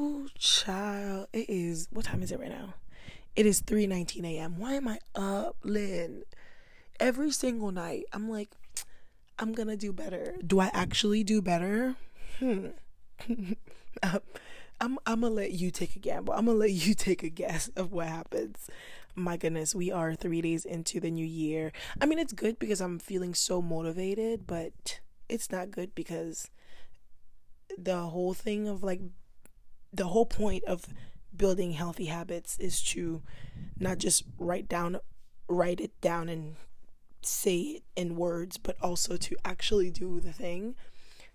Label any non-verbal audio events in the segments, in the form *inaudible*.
Ooh, child, it is. What time is it right now? It is 3:19 a.m. Why am I up, Lynn? Every single night, I'm like, I'm gonna do better. Do I actually do better? Hmm. *laughs* I'm, I'm gonna let you take a gamble. I'm gonna let you *laughs* take a guess of what happens. My goodness, we are three days into the new year. I mean, it's good because I'm feeling so motivated, but it's not good because the whole thing of like the whole point of building healthy habits is to not just write down write it down and say it in words but also to actually do the thing.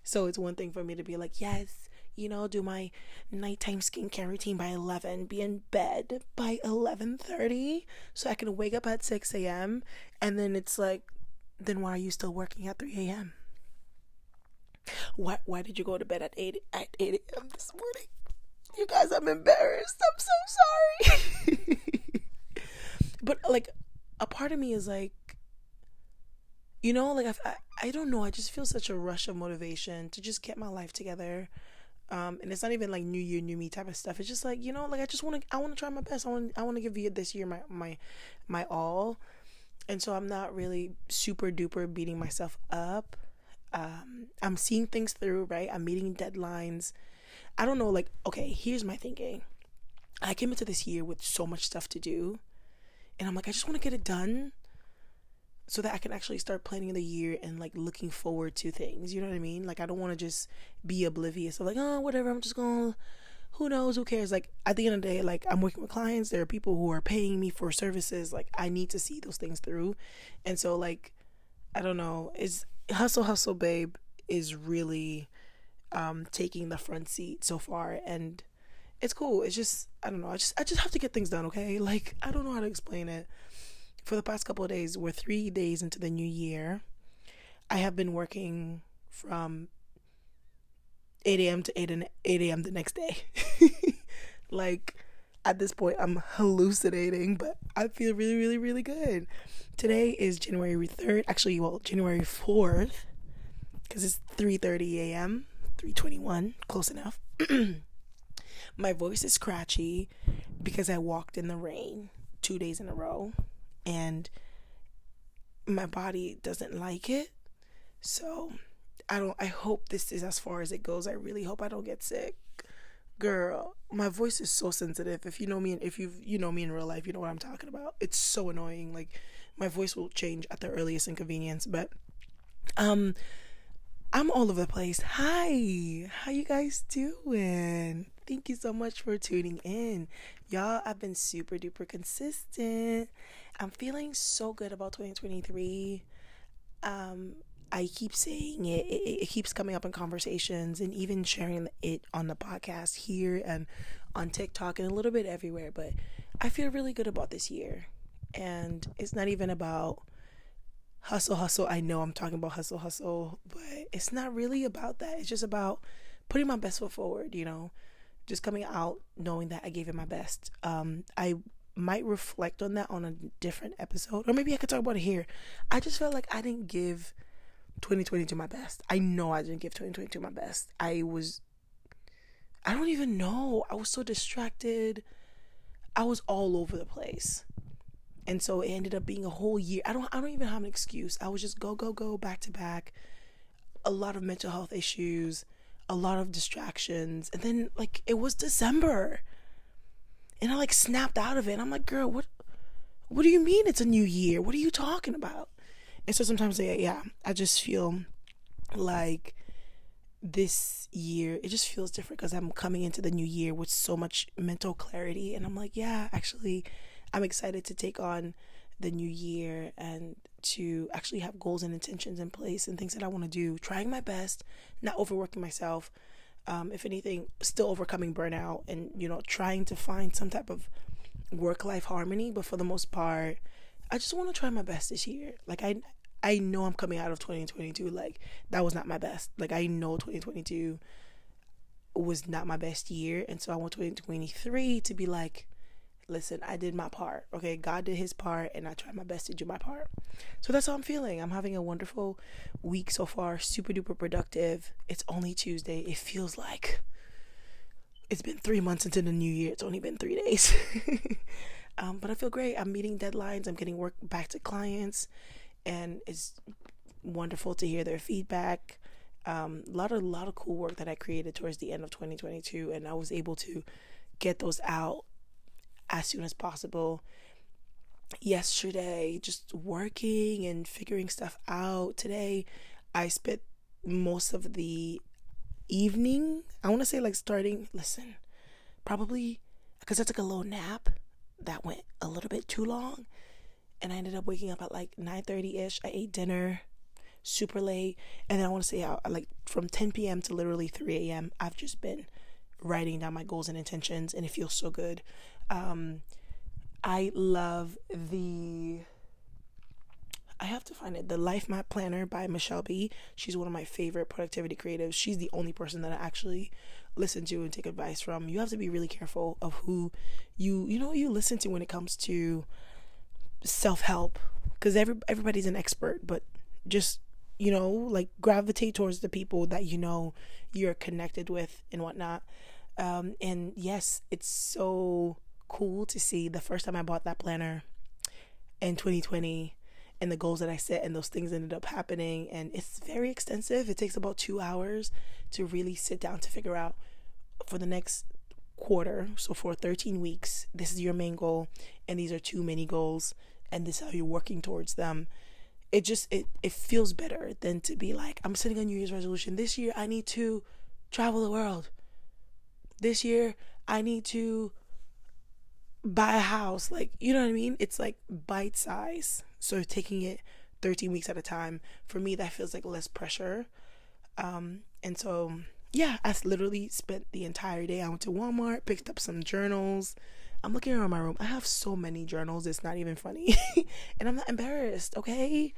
So it's one thing for me to be like yes you know do my nighttime skincare routine by 11 be in bed by 11.30 so i can wake up at 6 a.m and then it's like then why are you still working at 3 a.m why, why did you go to bed at 8 at 8 a.m this morning you guys, I'm embarrassed. I'm so sorry. *laughs* but like, a part of me is like, you know, like I, I don't know. I just feel such a rush of motivation to just get my life together. Um, and it's not even like new year, new me type of stuff. It's just like you know, like I just want to, I want to try my best. I want, I want to give you this year my my my all. And so I'm not really super duper beating myself up. Um, I'm seeing things through, right? I'm meeting deadlines. I don't know, like, okay, here's my thinking. I came into this year with so much stuff to do, and I'm like, I just want to get it done so that I can actually start planning the year and like looking forward to things. You know what I mean? Like, I don't want to just be oblivious of like, oh, whatever, I'm just to who knows who cares like at the end of the day like i'm working with clients there are people who are paying me for services like i need to see those things through and so like i don't know is hustle hustle babe is really um, taking the front seat so far, and it's cool. It's just I don't know. I just I just have to get things done. Okay, *laughs* like I don't know how to explain it. For the past couple of days, we're three days into the new year. I have been working from 8 a.m. to 8 and 8 a.m. the next day. *laughs* like at this point, I'm hallucinating, but I feel really, really, really good. Today is January 3rd. Actually, well, January 4th, because it's 3:30 a.m. 321, close enough. *clears throat* My voice is scratchy because I walked in the rain two days in a row and my body doesn't like it. So I don't I hope this is as far as it goes. I really hope I don't get sick. Girl, my voice is so sensitive. If you know me and if you you know me in real life, you know what I'm talking about. It's so annoying. Like my voice will change at the earliest inconvenience, but um I'm all over the place. Hi, how you guys doing? Thank you so much for tuning in. Y'all, I've been super duper consistent. I'm feeling so good about 2023. Um, I keep saying it, it, it keeps coming up in conversations and even sharing it on the podcast here and on TikTok and a little bit everywhere. But I feel really good about this year. And it's not even about hustle, hustle. I know I'm talking about hustle, hustle, but it's not really about that. It's just about putting my best foot forward, you know, just coming out knowing that I gave it my best. Um, I might reflect on that on a different episode, or maybe I could talk about it here. I just felt like I didn't give 2022 my best. I know I didn't give 2022 my best. I was, I don't even know. I was so distracted. I was all over the place and so it ended up being a whole year. I don't I don't even have an excuse. I was just go go go back to back. A lot of mental health issues, a lot of distractions, and then like it was December, and I like snapped out of it. And I'm like, girl, what? What do you mean it's a new year? What are you talking about? And so sometimes, yeah, yeah, I just feel like this year it just feels different because I'm coming into the new year with so much mental clarity, and I'm like, yeah, actually I'm excited to take on the new year and to actually have goals and intentions in place and things that I want to do. Trying my best, not overworking myself. Um, if anything, still overcoming burnout and you know trying to find some type of work life harmony. But for the most part, I just want to try my best this year. Like I, I know I'm coming out of 2022. Like that was not my best. Like I know 2022 was not my best year, and so I want 2023 to be like listen, I did my part. Okay, God did his part and I tried my best to do my part. So that's how I'm feeling. I'm having a wonderful week so far, super duper productive. It's only Tuesday. It feels like it's been three months into the new year. It's only been three days. *laughs* um, but I feel great. I'm meeting deadlines. I'm getting work back to clients, and it's wonderful to hear their feedback. Um, a lot of lot of cool work that I created towards the end of 2022, and I was able to get those out as soon as possible. Yesterday, just working and figuring stuff out. Today, I spent most of the evening. I want to say like starting. Listen, probably because I took a little nap that went a little bit too long, and I ended up waking up at like nine thirty ish. I ate dinner super late, and then I want to say how like from ten p.m. to literally three a.m. I've just been writing down my goals and intentions, and it feels so good. Um, I love the I have to find it. The Life Map Planner by Michelle B. She's one of my favorite productivity creatives. She's the only person that I actually listen to and take advice from. You have to be really careful of who you you know you listen to when it comes to self help because every everybody's an expert, but just you know like gravitate towards the people that you know you're connected with and whatnot. Um, and yes, it's so cool to see the first time I bought that planner in 2020 and the goals that I set and those things ended up happening. And it's very extensive. It takes about two hours to really sit down to figure out for the next quarter. So for 13 weeks, this is your main goal, and these are two mini goals, and this is how you're working towards them. It just it it feels better than to be like I'm setting a New Year's resolution. This year I need to travel the world. This year I need to buy a house. Like, you know what I mean? It's like bite size. So taking it 13 weeks at a time, for me, that feels like less pressure. Um, and so, yeah, I literally spent the entire day. I went to Walmart, picked up some journals. I'm looking around my room. I have so many journals, it's not even funny. *laughs* and I'm not embarrassed, okay?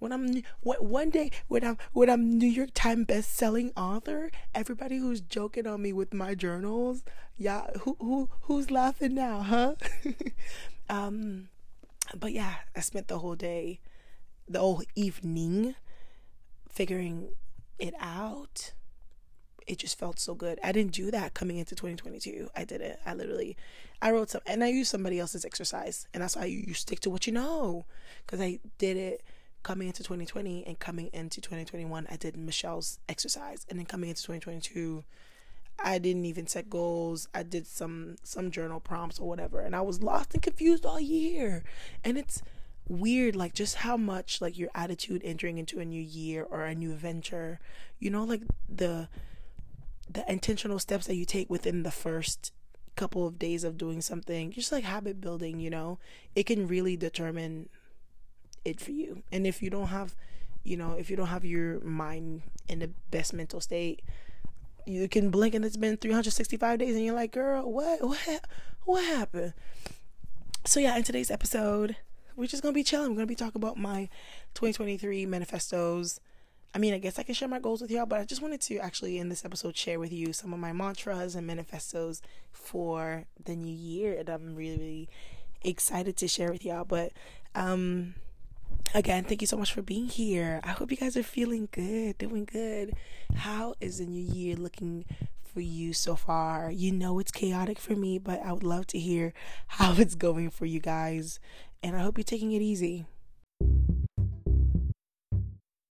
When I'm one day when I'm when I'm New York Times best-selling author, everybody who's joking on me with my journals, yeah, who who who's laughing now, huh? *laughs* um, but yeah, I spent the whole day, the whole evening, figuring it out. It just felt so good. I didn't do that coming into 2022. I didn't. I literally, I wrote some, and I used somebody else's exercise, and that's why you, you stick to what you know, because I did it coming into 2020 and coming into 2021 i did michelle's exercise. And then coming into 2022 i didn't even set goals. I did some some journal prompts or whatever. And i was lost and confused all year. And it's weird like just how much like your attitude entering into a new year or a new venture you know like the the intentional steps that you take within the first couple of days of doing something just like habit building you know? It can really determine it for you. And if you don't have, you know, if you don't have your mind in the best mental state, you can blink and it's been 365 days and you're like, girl, what, what, what happened? So yeah, in today's episode, we're just gonna be chilling. We're gonna be talking about my 2023 manifestos. I mean, I guess I can share my goals with y'all, but I just wanted to actually in this episode share with you some of my mantras and manifestos for the new year and I'm really, really excited to share with y'all. But um again, thank you so much for being here. I hope you guys are feeling good, doing good. How is the new year looking for you so far? You know it's chaotic for me, but I would love to hear how it's going for you guys. And I hope you're taking it easy.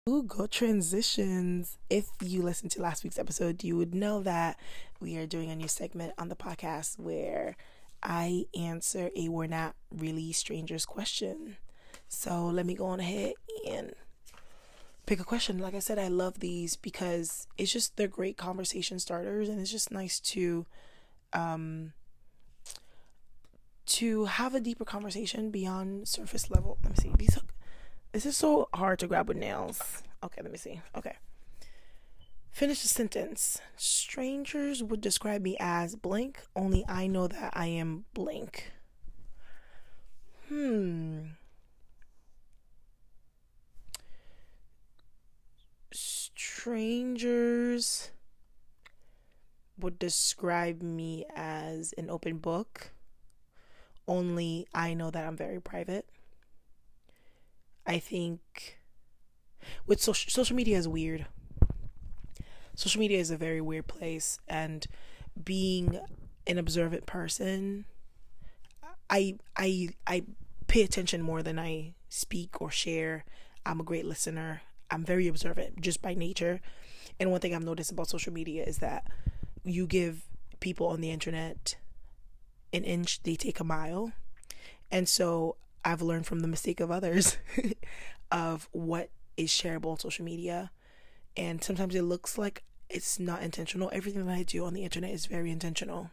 Ooh, go transitions. If you listened to last week's episode, you would know that we are doing a new segment on the podcast where I answer a we're not really strangers question. So let me go on ahead and pick a question. Like I said, I love these because it's just they're great conversation starters and it's just nice to um to have a deeper conversation beyond surface level. Let me see. These this is so hard to grab with nails. Okay, let me see. Okay. Finish the sentence. Strangers would describe me as blank, only I know that I am blank. Hmm. Strangers would describe me as an open book. Only I know that I'm very private. I think with social social media is weird. Social media is a very weird place and being an observant person, I I I pay attention more than I speak or share. I'm a great listener. I'm very observant just by nature. And one thing I've noticed about social media is that you give people on the internet an inch, they take a mile. And so I've learned from the mistake of others *laughs* of what is shareable on social media. And sometimes it looks like it's not intentional. Everything that I do on the internet is very intentional.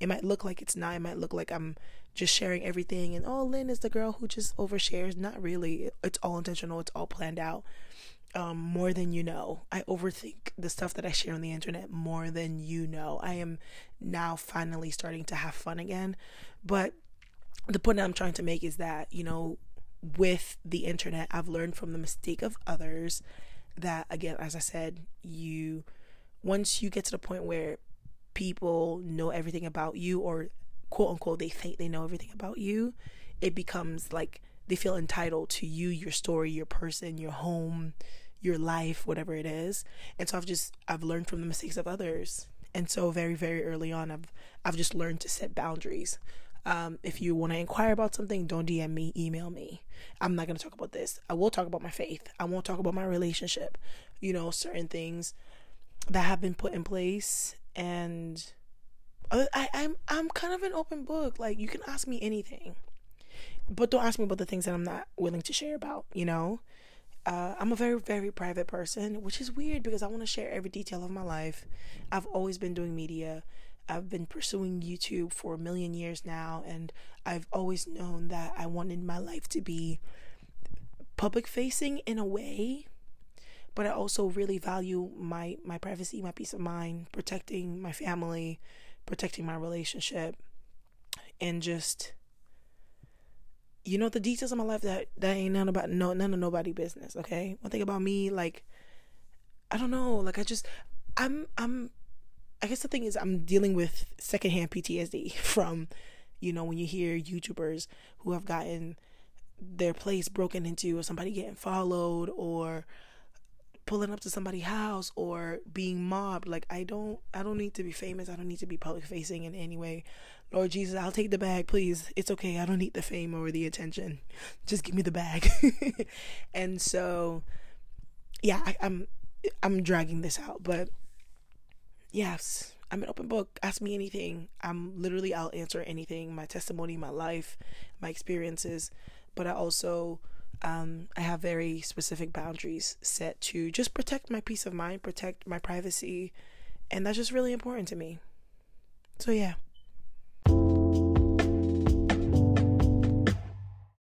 It might look like it's not. It might look like I'm just sharing everything and oh, Lynn is the girl who just overshares. Not really. It's all intentional. It's all planned out. Um, more than you know. I overthink the stuff that I share on the internet more than you know. I am now finally starting to have fun again. But the point I'm trying to make is that, you know, with the internet, I've learned from the mistake of others that, again, as I said, you, once you get to the point where people know everything about you, or quote unquote, they think they know everything about you, it becomes like they feel entitled to you, your story, your person, your home, your life, whatever it is. And so I've just, I've learned from the mistakes of others. And so very, very early on, I've, I've just learned to set boundaries. Um, if you want to inquire about something, don't DM me, email me. I'm not going to talk about this. I will talk about my faith. I won't talk about my relationship, you know, certain things that have been put in place. And I, I'm, I'm kind of an open book. Like, you can ask me anything, but don't ask me about the things that I'm not willing to share about, you know? Uh, I'm a very, very private person, which is weird because I want to share every detail of my life. I've always been doing media. I've been pursuing YouTube for a million years now, and I've always known that I wanted my life to be public facing in a way, but I also really value my my privacy, my peace of mind, protecting my family, protecting my relationship, and just you know the details of my life that that ain't none about no none of nobody business. Okay, one thing about me, like I don't know, like I just I'm I'm I guess the thing is I'm dealing with secondhand PTSD *laughs* from, you know, when you hear YouTubers who have gotten their place broken into or somebody getting followed or pulling up to somebody's house or being mobbed like i don't i don't need to be famous i don't need to be public facing in any way lord jesus i'll take the bag please it's okay i don't need the fame or the attention just give me the bag *laughs* and so yeah I, i'm i'm dragging this out but yes, I'm an open book. Ask me anything. I'm literally, I'll answer anything my testimony, my life, my experiences. But I also, um, I have very specific boundaries set to just protect my peace of mind, protect my privacy. And that's just really important to me. So, yeah.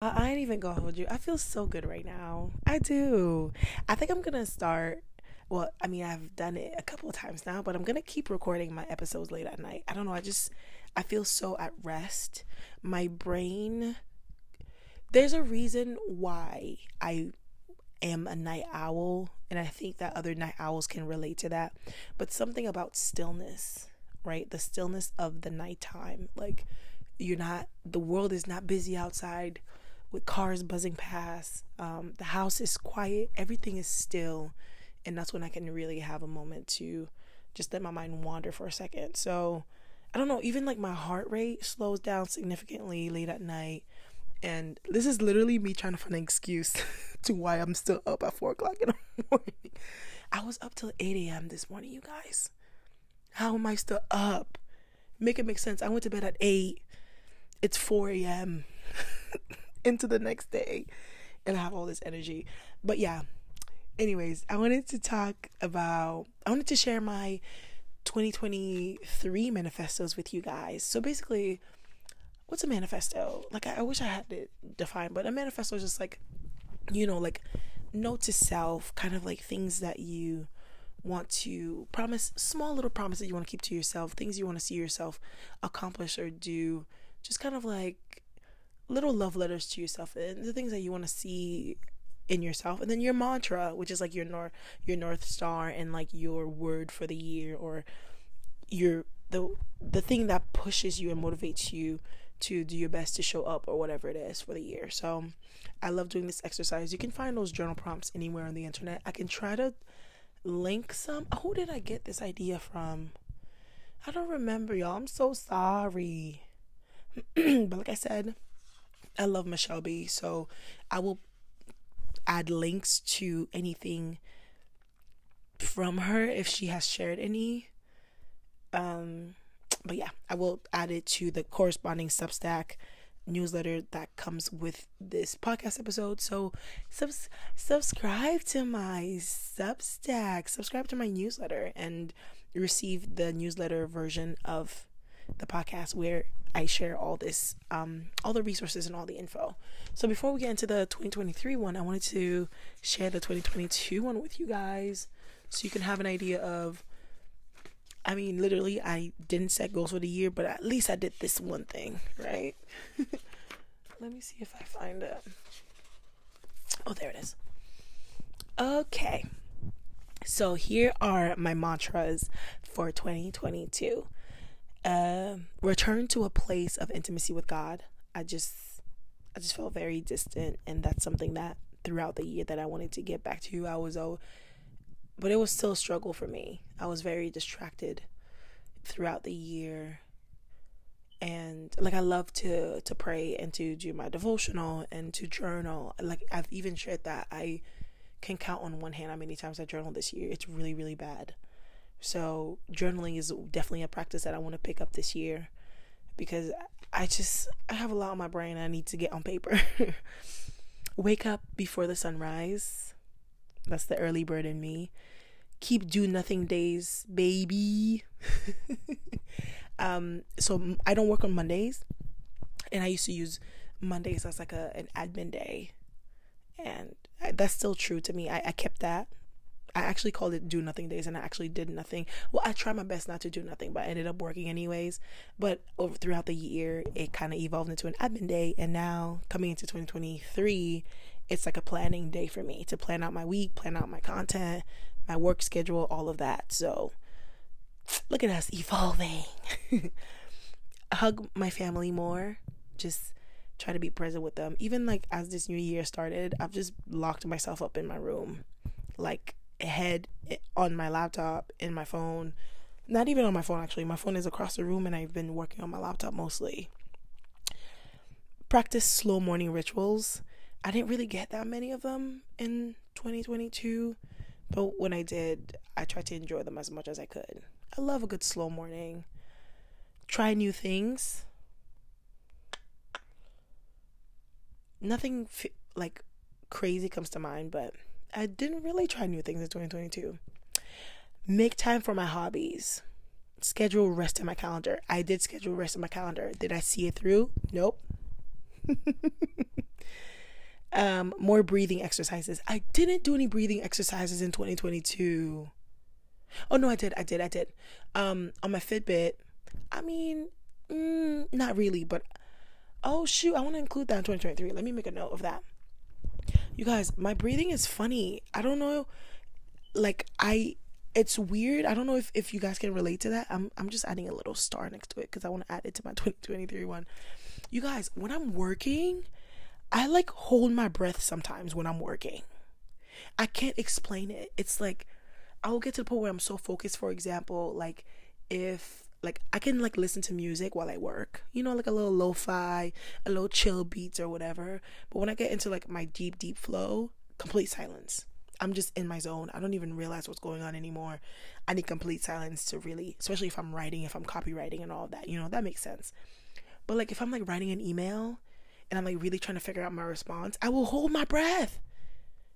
I ain't even gonna hold you. I feel so good right now. I do. I think I'm gonna start well, I mean, I've done it a couple of times now, but I'm to keep recording my episodes late at night. I don't know. I just, I feel so at rest. My brain, there's a reason why I am a night owl, and I think that other night owls can relate to that. But something about stillness, right? The stillness of the nighttime. Like, you're not, the world is not busy outside with cars buzzing past. Um, the house is quiet, everything is still and that's when I can really have a moment to just let my mind wander for a second. So I don't know, even like my heart rate slows down significantly late at night. And this is literally me trying to find an excuse *laughs* to why I'm still up at four o'clock in the *laughs* morning. I was up till 8 a.m. this morning, you guys. How am I still up? Make it make sense. I went to bed at 8. It's 4 a.m. *laughs* into the next day. And have all this energy. But yeah, anyways, I wanted to talk about, I wanted to share my 2023 manifestos with you guys. So basically, what's a manifesto? Like, I, I wish I had it defined, but a manifesto is just like, you know, like note to self, kind of like things that you want to promise, small little promises you want to keep to yourself, things you want to see yourself accomplish or do, just kind of like little love letters to yourself and the things that you want to see in yourself and then your mantra which is like your north your north star and like your word for the year or your the the thing that pushes you and motivates you to do your best to show up or whatever it is for the year. So i love doing this exercise. You can find those journal prompts anywhere on the internet. I can try to link some. Who did i get this idea from? I don't remember, y'all. I'm so sorry. *clears throat* but like I said, I love Michelle B. So I will add links to anything from her if she has shared any. Um, but yeah, I will add it to the corresponding Substack newsletter that comes with this podcast episode. So subs- subscribe to my Substack, subscribe to my newsletter, and receive the newsletter version of the podcast where I share all this, um, all the resources and all the info. So before we get into the 2023 one, I wanted to share the 2022 one with you guys so you can have an idea of. I mean, literally, I didn't set goals for the year, but at least I did this one thing, right? *laughs* Let me see if I find it. Oh, there it is. Okay. So here are my mantras for 2022. Uh, return to a place of intimacy with God. I just I just felt very distant and that's something that throughout the year that I wanted to get back to. I was oh but it was still a struggle for me. I was very distracted throughout the year. And like I love to to pray and to do my devotional and to journal. Like I've even shared that I can count on one hand how many times I journal this year. It's really, really bad. So journaling is definitely a practice that I want to pick up this year because I just I have a lot on my brain I need to get on paper. *laughs* Wake up before the sunrise. That's the early bird in me. Keep do nothing days, baby. *laughs* um so I don't work on Mondays and I used to use Mondays as like a an admin day. And that's still true to me. I, I kept that. I actually called it do nothing days and I actually did nothing. Well, I tried my best not to do nothing, but I ended up working anyways. But over throughout the year, it kind of evolved into an admin day and now coming into 2023, it's like a planning day for me to plan out my week, plan out my content, my work schedule, all of that. So look at us evolving. *laughs* Hug my family more. Just try to be present with them. Even like as this new year started, I've just locked myself up in my room. Like head on my laptop, in my phone. Not even on my phone actually. My phone is across the room and I've been working on my laptop mostly. Practice slow morning rituals. I didn't really get that many of them in 2022, but when I did, I tried to enjoy them as much as I could. I love a good slow morning. Try new things. Nothing f- like crazy comes to mind, but I didn't really try new things in 2022. Make time for my hobbies. Schedule rest in my calendar. I did schedule rest in my calendar. Did I see it through? Nope. *laughs* um, more breathing exercises. I didn't do any breathing exercises in 2022. Oh no, I did. I did. I did. Um, on my Fitbit. I mean, mm, not really, but oh shoot, I want to include that in 2023. Let me make a note of that. You guys, my breathing is funny. I don't know like I it's weird. I don't know if, if you guys can relate to that. I'm I'm just adding a little star next to it because I want to add it to my *laughs* 2023 one. You guys, when I'm working, I like hold my breath sometimes when I'm working. I can't explain it. It's like I'll get to the point where I'm so focused, for example, like if like I can like listen to music while I work, you know, like a little lo-fi, a little chill beats or whatever. But when I get into like my deep, deep flow, complete silence. I'm just in my zone. I don't even realize what's going on anymore. I need complete silence to really, especially if I'm writing, if I'm copywriting and all that, you know, that makes sense. But like if I'm like writing an email and I'm like really trying to figure out my response, I will hold my breath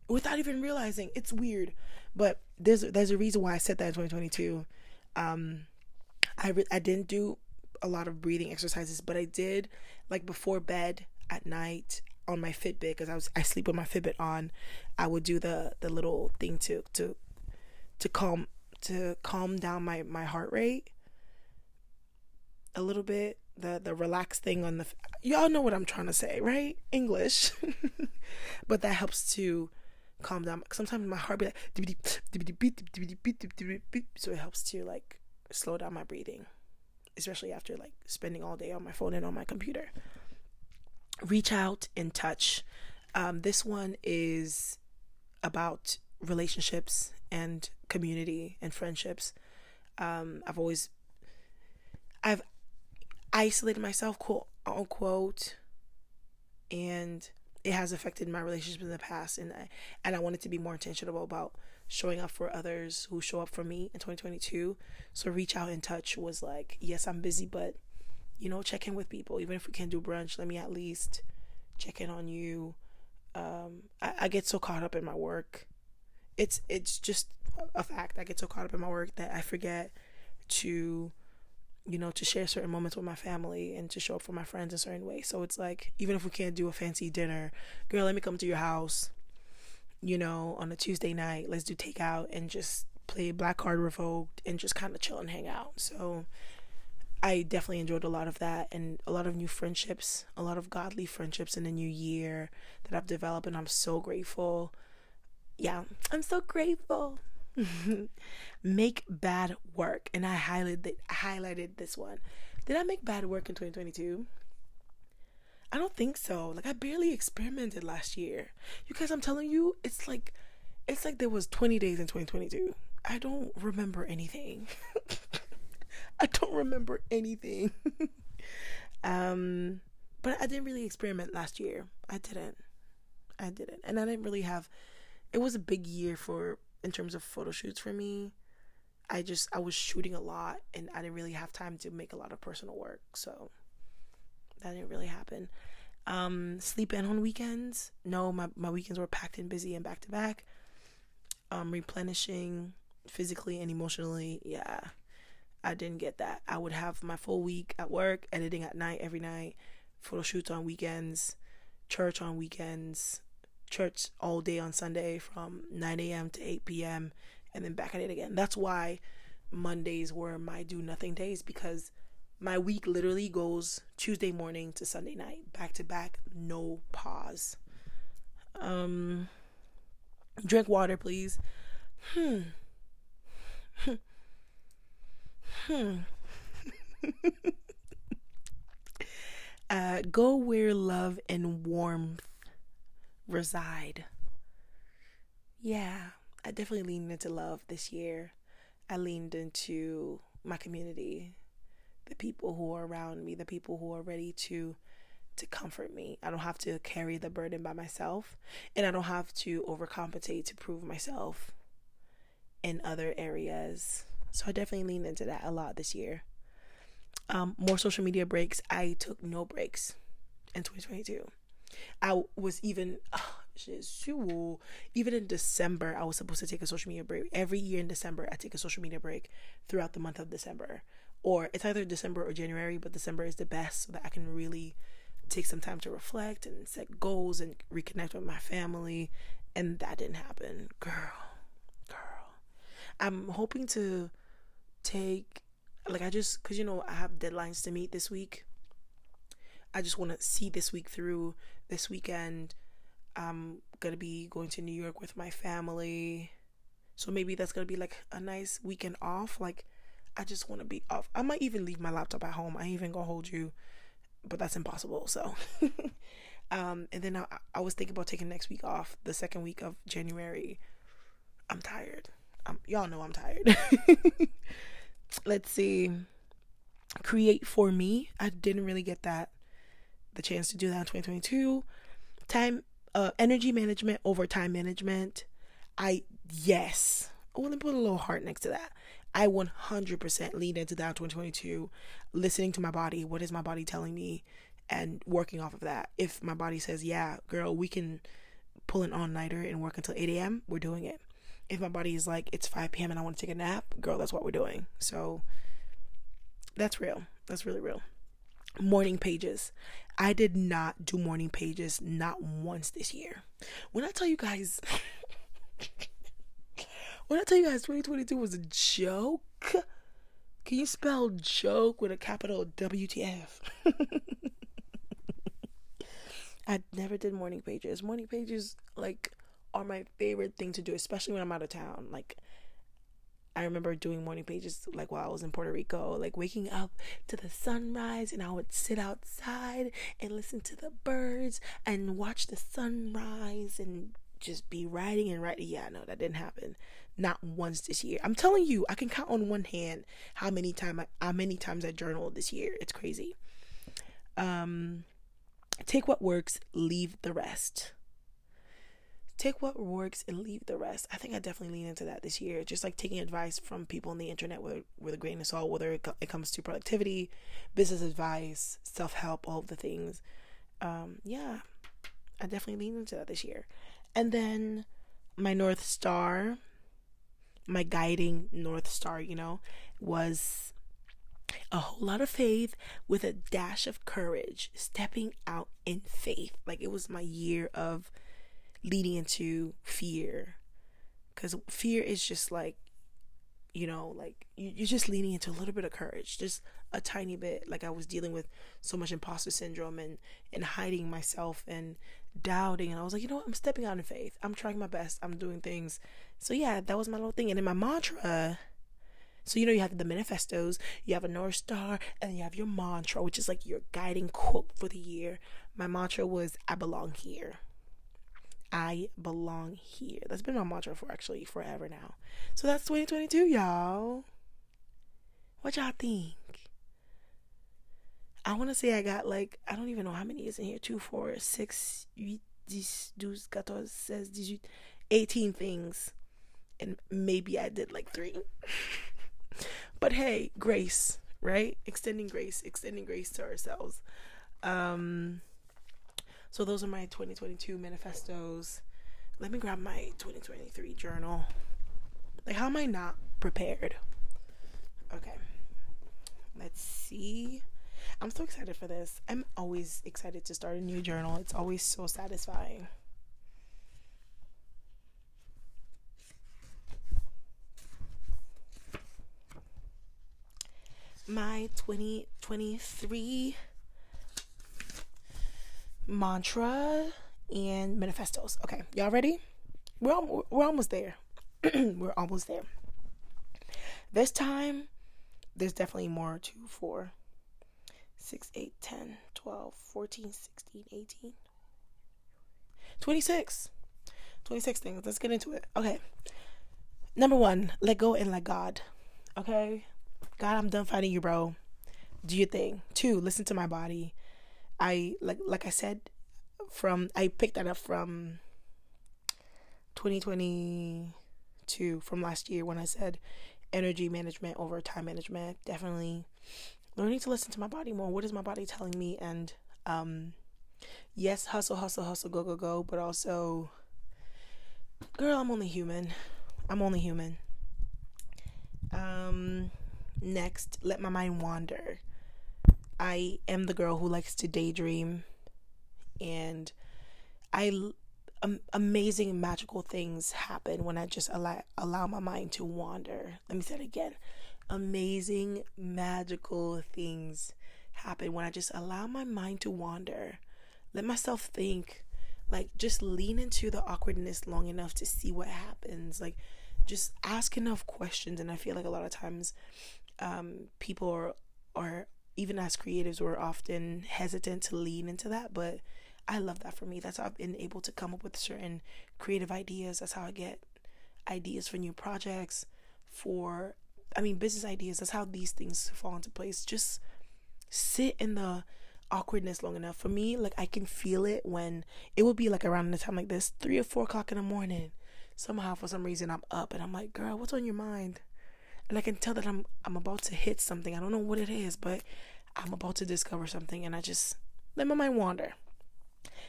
without even realizing. It's weird, but there's there's a reason why I said that in 2022. Um, I re- I didn't do a lot of breathing exercises, but I did like before bed at night on my Fitbit because I was I sleep with my Fitbit on. I would do the the little thing to to to calm to calm down my my heart rate a little bit. The the relaxed thing on the y'all know what I'm trying to say, right? English, but that helps to calm down. Sometimes my heart be like so it helps to like slow down my breathing, especially after like spending all day on my phone and on my computer. Reach out and touch. Um, this one is about relationships and community and friendships. Um, I've always I've isolated myself, quote unquote, and it has affected my relationships in the past. And I and I wanted to be more intentional about showing up for others who show up for me in 2022. So reach out and touch was like, yes, I'm busy, but you know, check in with people. Even if we can't do brunch, let me at least check in on you. Um, I, I get so caught up in my work. It's it's just a fact. I get so caught up in my work that I forget to, you know, to share certain moments with my family and to show up for my friends in certain ways. So it's like even if we can't do a fancy dinner, girl, let me come to your house. You know, on a Tuesday night, let's do takeout and just play Black Card Revoked and just kind of chill and hang out. So I definitely enjoyed a lot of that and a lot of new friendships, a lot of godly friendships in the new year that I've developed, and I'm so grateful. Yeah, I'm so grateful. *laughs* make bad work, and I highlighted highlighted this one. Did I make bad work in 2022? I don't think so. Like I barely experimented last year. You guys, I'm telling you, it's like it's like there was 20 days in 2022. I don't remember anything. *laughs* I don't remember anything. *laughs* um, but I didn't really experiment last year. I didn't. I didn't. And I didn't really have it was a big year for in terms of photo shoots for me. I just I was shooting a lot and I didn't really have time to make a lot of personal work. So that didn't really happen. Um sleep in on weekends. No, my my weekends were packed and busy and back to back. Um replenishing physically and emotionally. Yeah. I didn't get that. I would have my full week at work, editing at night every night, photo shoots on weekends, church on weekends, church all day on Sunday from 9 a.m. to 8 p.m. and then back at it again. That's why Mondays were my do nothing days because my week literally goes Tuesday morning to Sunday night, back to back, no pause. Um, drink water, please. Hmm. Hmm. *laughs* uh, go where love and warmth reside. Yeah, I definitely leaned into love this year. I leaned into my community, the people who are around me, the people who are ready to to comfort me. I don't have to carry the burden by myself, and I don't have to overcompensate to prove myself in other areas. So I definitely leaned into that a lot this year. Um, more social media breaks. I took no breaks in 2022. I was even oh, even in December, I was supposed to take a social media break. Every year in December, I take a social media break throughout the month of December. Or it's either December or January, but December is the best so that I can really take some time to reflect and set goals and reconnect with my family. And that didn't happen. Girl, girl. I'm hoping to take like I just cuz you know I have deadlines to meet this week. I just want to see this week through. This weekend I'm going to be going to New York with my family. So maybe that's going to be like a nice weekend off. Like I just want to be off. I might even leave my laptop at home. I ain't even to hold you, but that's impossible. So *laughs* um and then I, I was thinking about taking next week off, the second week of January. I'm tired. I'm, y'all know I'm tired. *laughs* let's see create for me i didn't really get that the chance to do that in 2022 time uh energy management over time management i yes i want to put a little heart next to that i 100% leaned into that 2022 listening to my body what is my body telling me and working off of that if my body says yeah girl we can pull an all-nighter and work until 8 a.m we're doing it if my body is like it's 5 p.m. and I want to take a nap, girl, that's what we're doing. So that's real. That's really real. Morning pages. I did not do morning pages not once this year. When I tell you guys *laughs* when I tell you guys 2022 was a joke, can you spell joke with a capital WTF? *laughs* I never did morning pages. Morning pages like are my favorite thing to do, especially when I'm out of town. Like I remember doing morning pages like while I was in Puerto Rico, like waking up to the sunrise and I would sit outside and listen to the birds and watch the sunrise and just be writing and writing. Yeah, no, that didn't happen. Not once this year. I'm telling you, I can count on one hand how many time I, how many times I journaled this year. It's crazy. Um, take what works, leave the rest. Take what works and leave the rest. I think I definitely lean into that this year. Just like taking advice from people on the internet with, with a grain of salt, whether it, it comes to productivity, business advice, self help, all the things. Um, yeah, I definitely lean into that this year. And then my North Star, my guiding North Star, you know, was a whole lot of faith with a dash of courage, stepping out in faith. Like it was my year of leading into fear. Because fear is just like, you know, like you, you're just leaning into a little bit of courage, just a tiny bit. Like I was dealing with so much imposter syndrome and, and hiding myself and doubting. And I was like, you know what? I'm stepping out in faith. I'm trying my best. I'm doing things. So yeah, that was my little thing. And in my mantra, so you know you have the manifestos, you have a North Star, and you have your mantra, which is like your guiding quote for the year. My mantra was I belong here. I belong here. That's been my mantra for actually forever now. So that's 2022, y'all. What y'all think? I want to say I got like, I don't even know how many is in here 2, 4, 6, 8, 10, 12, 14, 16, 18 things. And maybe I did like three. *laughs* but hey, grace, right? Extending grace, extending grace to ourselves. Um, so those are my 2022 manifestos. Let me grab my 2023 journal. Like, how am I not prepared? Okay. Let's see. I'm so excited for this. I'm always excited to start a new journal. It's always so satisfying. My 2023 mantra and manifestos. Okay, y'all ready? We're, we're almost there. *clears throat* we're almost there. This time, there's definitely more to for 6, 8, 10, 12, 14, 16, 18, 26. 26 things. Let's get into it. Okay. Number one, let go and let God. Okay? God, I'm done fighting you, bro. Do your thing. Two, listen to my body. I like like I said from I picked that up from 2022 from last year when I said energy management over time management. Definitely learning to listen to my body more. What is my body telling me? And um, yes, hustle, hustle, hustle, go, go, go, but also, girl, I'm only human. I'm only human. Um, next, let my mind wander. I am the girl who likes to daydream, and I um, amazing magical things happen when I just allow allow my mind to wander. Let me say it again amazing, magical things happen when I just allow my mind to wander. Let myself think. Like, just lean into the awkwardness long enough to see what happens. Like, just ask enough questions. And I feel like a lot of times um, people are, are, even as creatives, we're often hesitant to lean into that. But I love that for me. That's how I've been able to come up with certain creative ideas. That's how I get ideas for new projects, for I mean, business ideas, that's how these things fall into place. Just sit in the awkwardness long enough. For me, like I can feel it when it would be like around the time like this, three or four o'clock in the morning. Somehow for some reason I'm up and I'm like, girl, what's on your mind? And I can tell that I'm I'm about to hit something. I don't know what it is, but I'm about to discover something and I just let my mind wander.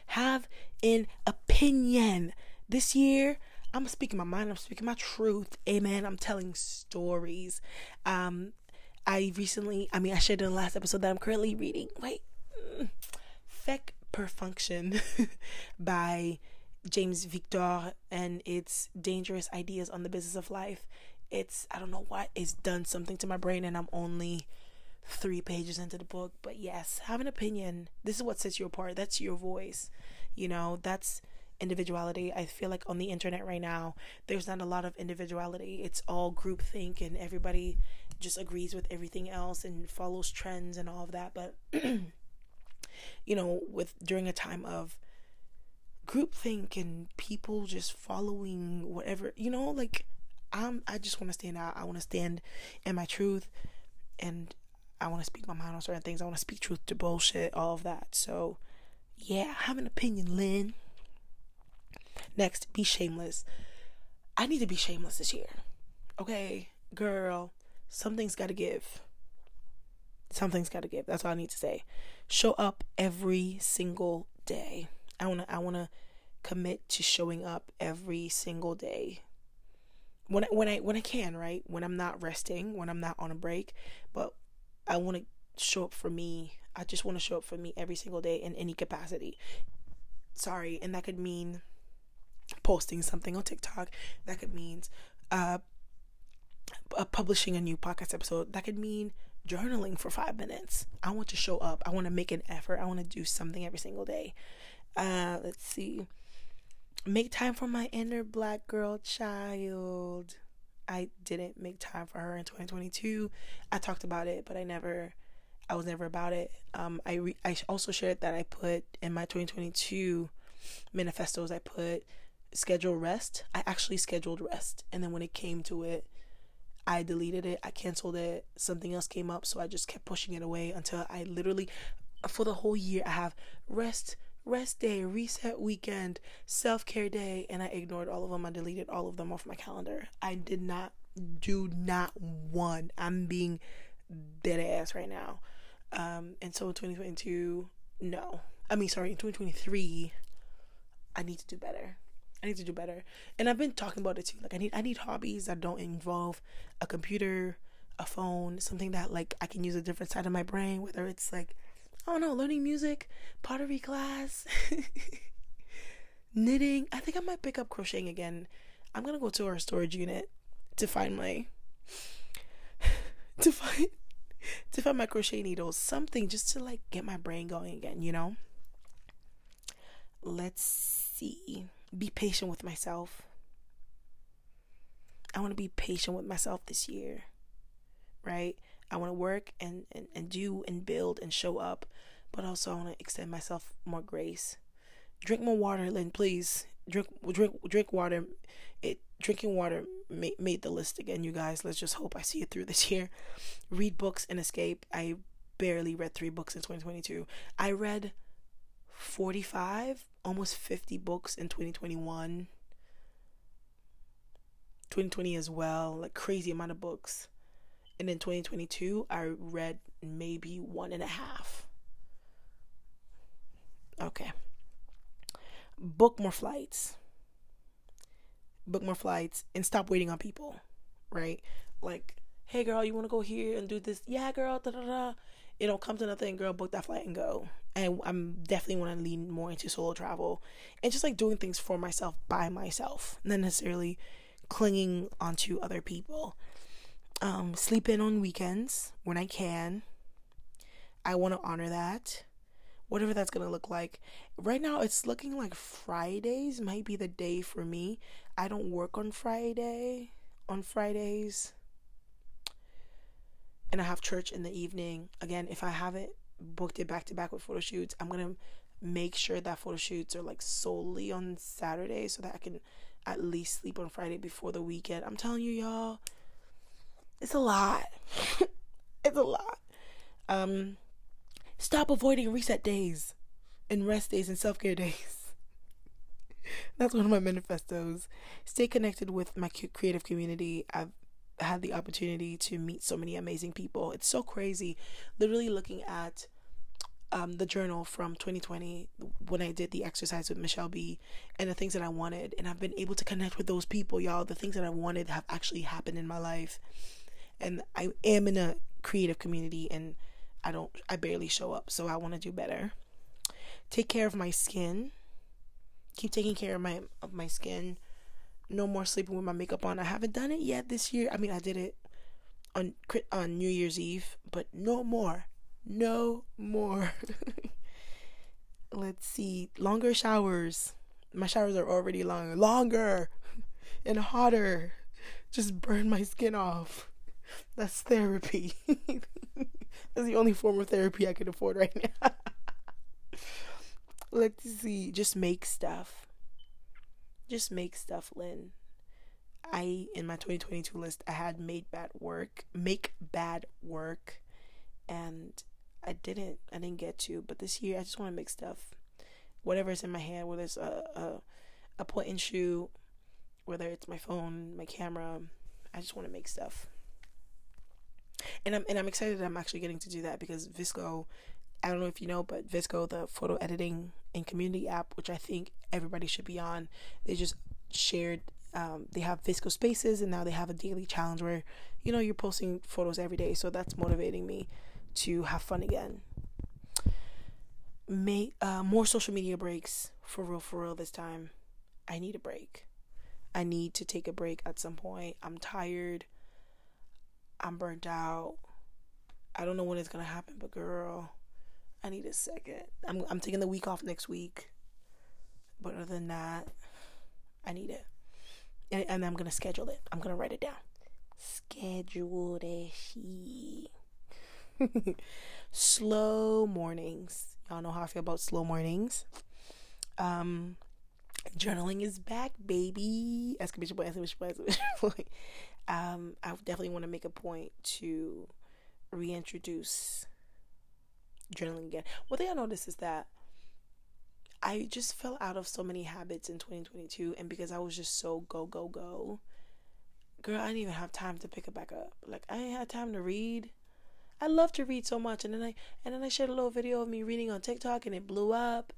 Have an opinion. This year, I'm speaking my mind, I'm speaking my truth. Amen. I'm telling stories. Um, I recently, I mean, I shared in the last episode that I'm currently reading. Wait, mm, Perfuction *laughs* by James Victore, and it's Dangerous Ideas on the Business of Life. It's, I don't know what, it's done something to my brain, and I'm only three pages into the book. But yes, have an opinion. This is what sets you apart. That's your voice. You know, that's individuality. I feel like on the internet right now, there's not a lot of individuality. It's all groupthink and everybody just agrees with everything else and follows trends and all of that. But *clears throat* you know, with during a time of groupthink and people just following whatever, you know, like I'm I just want to stand out. I want to stand in my truth and I want to speak my mind on certain things. I want to speak truth to bullshit, all of that. So, yeah, I have an opinion, Lynn. Next, be shameless. I need to be shameless this year. Okay, girl, something's got to give. Something's got to give. That's all I need to say. Show up every single day. I want to I want to commit to showing up every single day. When I, when I when I can, right? When I'm not resting, when I'm not on a break, but I want to show up for me. I just want to show up for me every single day in any capacity. Sorry, and that could mean posting something on TikTok. That could mean uh, uh, publishing a new podcast episode. That could mean journaling for five minutes. I want to show up. I want to make an effort. I want to do something every single day. Uh, let's see. Make time for my inner black girl child. I didn't make time for her in 2022. I talked about it, but I never, I was never about it. Um, I re- I also shared that I put in my 2022 manifestos. I put schedule rest. I actually scheduled rest, and then when it came to it, I deleted it. I canceled it. Something else came up, so I just kept pushing it away until I literally, for the whole year, I have rest rest day, reset weekend, self care day, and I ignored all of them. I deleted all of them off my calendar. I did not do not one. I'm being dead ass right now. Um, and so in 2022, no. I mean, sorry, in 2023, I need to do better. I need to do better. And I've been talking about it too. Like I need I need hobbies that don't involve a computer, a phone, something that like I can use a different side of my brain, whether it's like I don't know, learning music, pottery class, *laughs* knitting. I think I might pick up crocheting again. I'm gonna go to our storage unit to find my *laughs* to find to find my crochet needles, something just to like get my brain going again, you know? Let's see. Be patient with myself. I want to be patient with myself this year. Right? I want to work and, and, and do and build and show up, but also I want to extend myself more grace. Drink more water, Lynn, please. Drink drink drink water. It drinking water made, made the list again, you guys. Let's just hope I see it through this year. Read books and escape. I barely read 3 books in 2022. I read 45, almost 50 books in 2021. 2020 as well, like crazy amount of books. And in 2022 i read maybe one and a half. Okay. Book more flights. Book more flights and stop waiting on people right? Like hey girl you want to go here and do this? Yeah girl da da da you know come to nothing girl book that flight and go and i'm definitely want to lean more into solo travel and just like doing things for myself by myself not necessarily clinging onto other people um, sleep in on weekends when I can. I want to honor that. Whatever that's going to look like. Right now, it's looking like Fridays might be the day for me. I don't work on Friday, on Fridays. And I have church in the evening. Again, if I haven't booked it back to back with photo shoots, I'm going to make sure that photo shoots are like solely on Saturday so that I can at least sleep on Friday before the weekend. I'm telling you, y'all it's a lot. *laughs* it's a lot. Um, stop avoiding reset days and rest days and self care *laughs* days. That's one of my manifestos. Stay connected with my creative community. I've had the opportunity to meet so many amazing people. It's so crazy. Literally looking at um, the journal from 2020 when I did the exercise with Michelle B and the things that I wanted. And I've been able to connect with those people, y'all. The things that I wanted have actually happened in my life and I am in a creative community and I don't I barely show up, so I want to do better. Take care of my skin. Keep taking care of my of my skin. No more sleeping with my makeup on. I haven't done it yet this year. I mean, I did it on on New Year's Eve, but no more. No more. *laughs* Let's see. Longer showers. My showers are already long. Longer *laughs* and hotter. Just burn my skin off. That's therapy. *laughs* That's the only form of therapy I can afford right now. Let's see. Just make stuff. Just make stuff, Lynn. I in my 2022 list I had made bad work, make bad work, and I didn't I didn't get to. But this year I just want to make stuff, whatever's in my hand, whether it's a a, a point and shoot, whether it's my phone, my camera. I just want to make stuff. And I'm and I'm excited that I'm actually getting to do that because VSCO I don't know if you know, but VSCO, the photo editing and community app, which I think everybody should be on, they just shared. Um, they have VSCO spaces, and now they have a daily challenge where, you know, you're posting photos every day. So that's motivating me to have fun again. Make uh, more social media breaks for real, for real. This time, I need a break. I need to take a break at some point. I'm tired. I'm burnt out. I don't know when it's gonna happen, but girl, I need a second. I'm I'm taking the week off next week. But other than that, I need it. And, and I'm gonna schedule it. I'm gonna write it down. Schedule that shit. *laughs* slow mornings. Y'all know how I feel about slow mornings. Um journaling is back, baby. Point, exclamation point, exclamation *laughs* point. Um, I definitely want to make a point to reintroduce journaling again. One thing I noticed is that I just fell out of so many habits in 2022, and because I was just so go go go, girl, I didn't even have time to pick it back up. Like I ain't had time to read. I love to read so much, and then I and then I shared a little video of me reading on TikTok, and it blew up.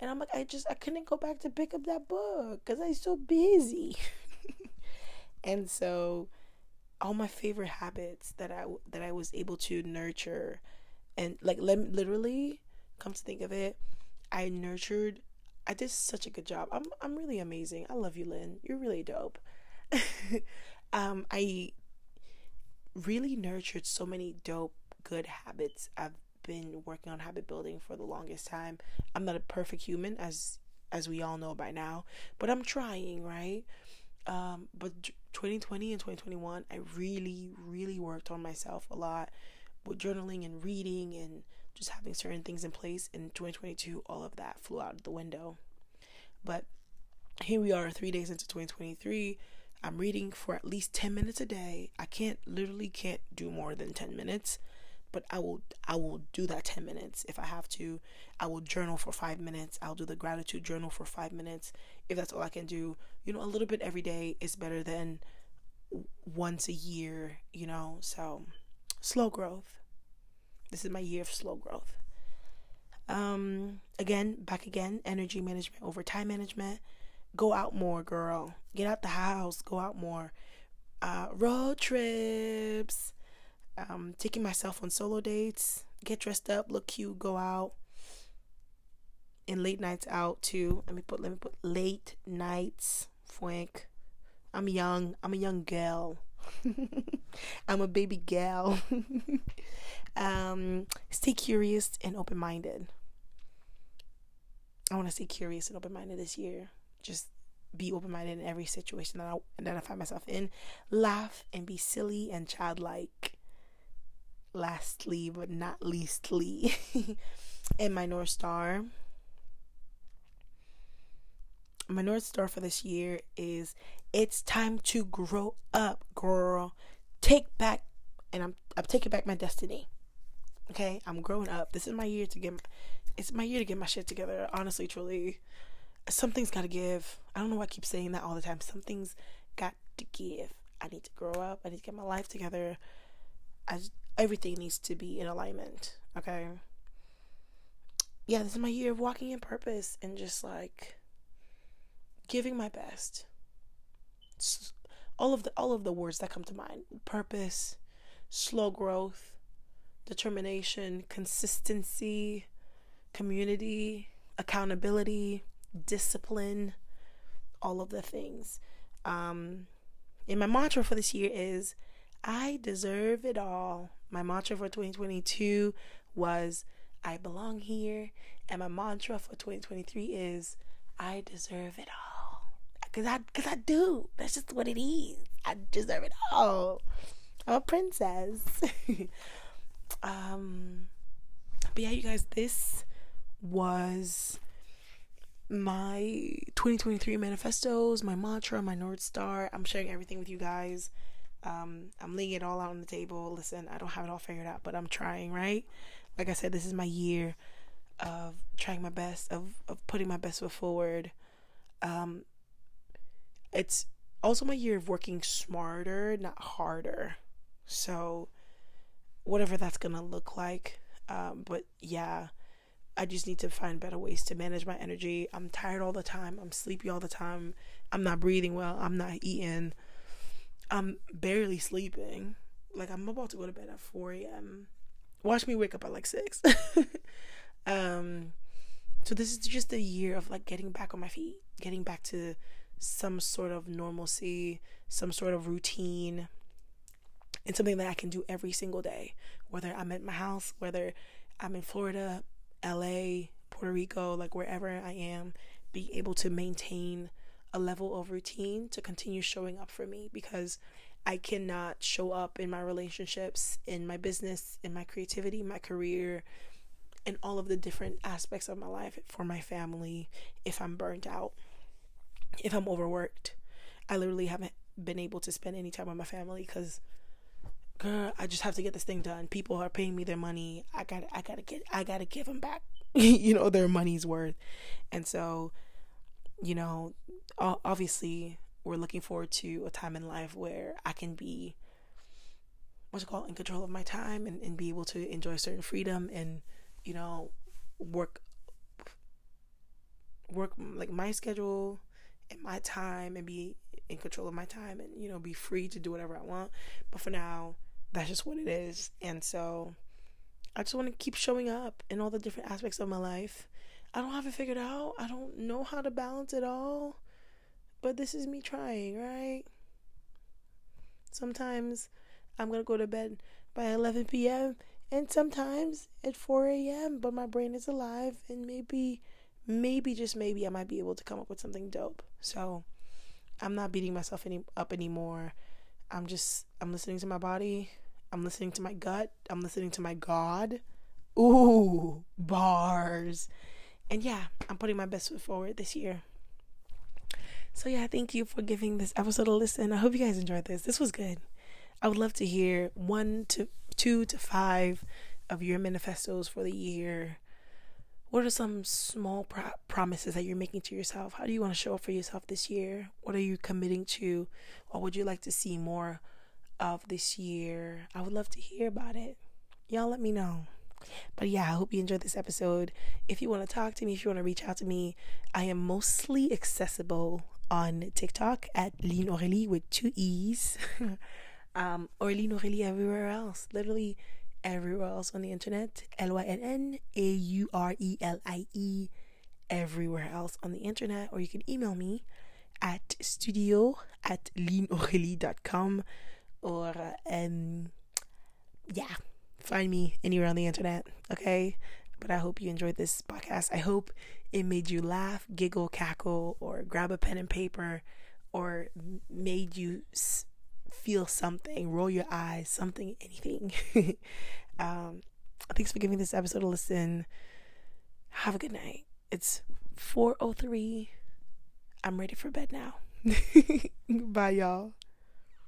And I'm like, I just I couldn't go back to pick up that book because I was so busy. *laughs* and so, all my favorite habits that I that I was able to nurture and like let literally come to think of it i nurtured i did such a good job. I'm i'm really amazing. I love you lynn. You're really dope. *laughs* Um i really nurtured so many dope good habits. I've been working on habit building for the longest time. I'm not a perfect human as as we all know by now but i'm trying right? Um but 2020 and 2021 i really really worked on myself a lot with journaling and reading and just having certain things in place in 2022 all of that flew out the window. But here we are 3 days into 2023 I'm reading for at least 10 minutes a day. I can't literally can't do more than 10 minutes but I will I will do that 10 minutes if I have to. I will journal for 5 minutes. I'll do the gratitude journal for 5 minutes if that's all I can do. You know a little bit every day is better than once a year you know so slow growth. This is my year of slow growth. Um, again, back again, energy management over time management. Go out more, girl. Get out the house. Go out more. Uh, road trips. Um, taking myself on solo dates. Get dressed up, look cute, go out. And late nights out too. Let me put. Let me put late nights. Fwank. I'm young. I'm a young girl. *laughs* I'm a baby gal. *laughs* um, stay curious and open minded. I want to stay curious and open minded this year. Just be open minded in every situation that I, that I find myself in. Laugh and be silly and childlike. Lastly, but not leastly, *laughs* and my North Star. My North Star for this year is it's time to grow up, girl. Take back, and I'm I'm taking back my destiny. Okay, I'm growing up. This is my year to get. My, It's my year to get my shit together. Honestly, truly, something's got to give. I don't know why I keep saying that all the time. Something's got to give. I need to grow up. I need to get my life together. I everything needs to be in alignment. Okay. Yeah, this is my year of walking in purpose and just like giving my best. All of the all of the words that come to mind. Purpose slow growth determination consistency community accountability discipline all of the things. Um and my mantra for this year is i deserve it all. My mantra for 2022 was i belong here. And my mantra for 2023 is i deserve it all Cause I, cause I do. That's just what it is. I deserve it all. I'm a princess. *laughs* um, but yeah, you guys, this was my 2023 manifestos, my mantra, my North Star. I'm sharing everything with you guys. Um, I'm laying it all out on the table. Listen, I don't have it all figured out, but I'm trying, right? Like I said, this is my year of trying my best, of, of putting my best foot forward. Um, it's also my year of working smarter, not harder. So, whatever that's gonna look like. Um, but yeah, I just need to find better ways to manage my energy. I'm tired all the time. I'm sleepy all the time. I'm not breathing well. I'm not eating. I'm barely sleeping. Like I'm about to go to bed at 4 a.m. Watch me wake up at like 6. *laughs* um so this is just a year of like getting back on my feet, getting back to some sort of normalcy, some sort of routine, and something that I can do every single day, whether I'm at my house, whether I'm in Florida, LA, Puerto Rico, like wherever I am, be able to maintain a level of routine to continue showing up for me because I cannot show up in my relationships, in my business, in my creativity, my career, in all of the different aspects of my life for my family if I'm burnt out, if I'm overworked. I literally haven't been able to spend any time with my family because girl, I just have to get this thing done. People are paying me their money. I got I got to get I got to give them back, *laughs* you know, their money's worth. And so, you know, obviously we're looking forward to a time in life where I can be what's it called in control of my time and, and be able to enjoy certain freedom and you know work work like my schedule and my time and be in control of my time and you know be free to do whatever I want but for now that's just what it is. And so I just want to keep showing up in all the different aspects of my life. I don't have it figured out. I don't know how to balance it all. But this is me trying, right? Sometimes I'm going to go to bed by 11 p.m. and sometimes at 4 a.m. But my brain is alive and maybe, maybe, just maybe I might be able to come up with something dope. So I'm not beating myself any, up anymore. I'm just, I'm listening to my body. I'm listening to my gut. I'm listening to my God. Ooh, bars. And yeah, I'm putting my best foot forward this year. So yeah, thank you for giving this episode a listen. I hope you guys enjoyed this. This was good. I would love to hear one to two to five of your manifestos for the year. What are some small pro- promises that you're making to yourself? How do you want to show up for yourself this year? What are you committing to? Or would you like to see more of this year. I would love to hear about it. Y'all let me know. But yeah, I hope you enjoyed this episode. If you want to talk to me, if you want to reach out to me, I am mostly accessible on TikTok at Lynn Aurelie with two E's. *laughs* um, or Lynn Aurelie everywhere else. Literally everywhere else on the internet. L Y N N A U R E L I E everywhere else on the internet. Or you can email me at studio at lynnaurelie.com or um yeah find me anywhere on the internet okay but i hope you enjoyed this podcast i hope it made you laugh giggle cackle or grab a pen and paper or made you s- feel something roll your eyes something anything. *laughs* Um thanks for giving this episode a listen. Have a good night. It's 403 i'm ready for bed now. *laughs* Bye y'all